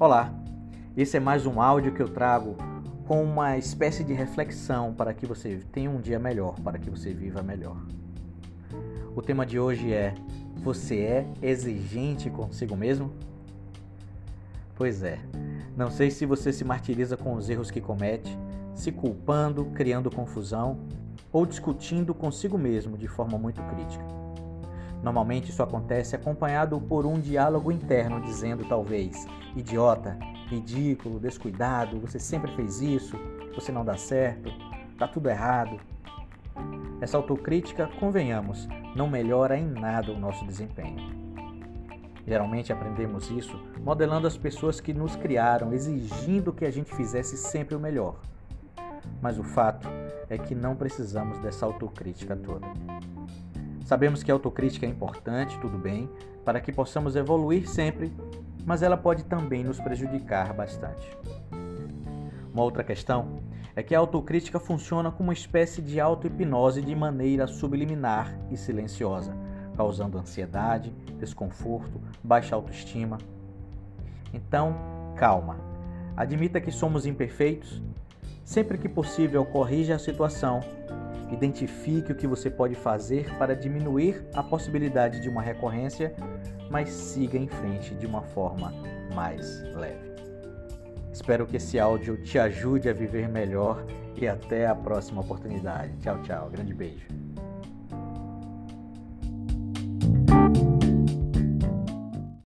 Olá, esse é mais um áudio que eu trago com uma espécie de reflexão para que você tenha um dia melhor, para que você viva melhor. O tema de hoje é: Você é exigente consigo mesmo? Pois é, não sei se você se martiriza com os erros que comete, se culpando, criando confusão ou discutindo consigo mesmo de forma muito crítica. Normalmente isso acontece acompanhado por um diálogo interno dizendo talvez: idiota, ridículo, descuidado, você sempre fez isso, você não dá certo, tá tudo errado. Essa autocrítica, convenhamos, não melhora em nada o nosso desempenho. Geralmente aprendemos isso modelando as pessoas que nos criaram, exigindo que a gente fizesse sempre o melhor. Mas o fato é que não precisamos dessa autocrítica toda. Sabemos que a autocrítica é importante, tudo bem, para que possamos evoluir sempre, mas ela pode também nos prejudicar bastante. Uma outra questão é que a autocrítica funciona como uma espécie de auto-hipnose de maneira subliminar e silenciosa, causando ansiedade, desconforto, baixa autoestima. Então, calma. Admita que somos imperfeitos. Sempre que possível, corrija a situação Identifique o que você pode fazer para diminuir a possibilidade de uma recorrência, mas siga em frente de uma forma mais leve. Espero que esse áudio te ajude a viver melhor e até a próxima oportunidade. Tchau, tchau. Grande beijo.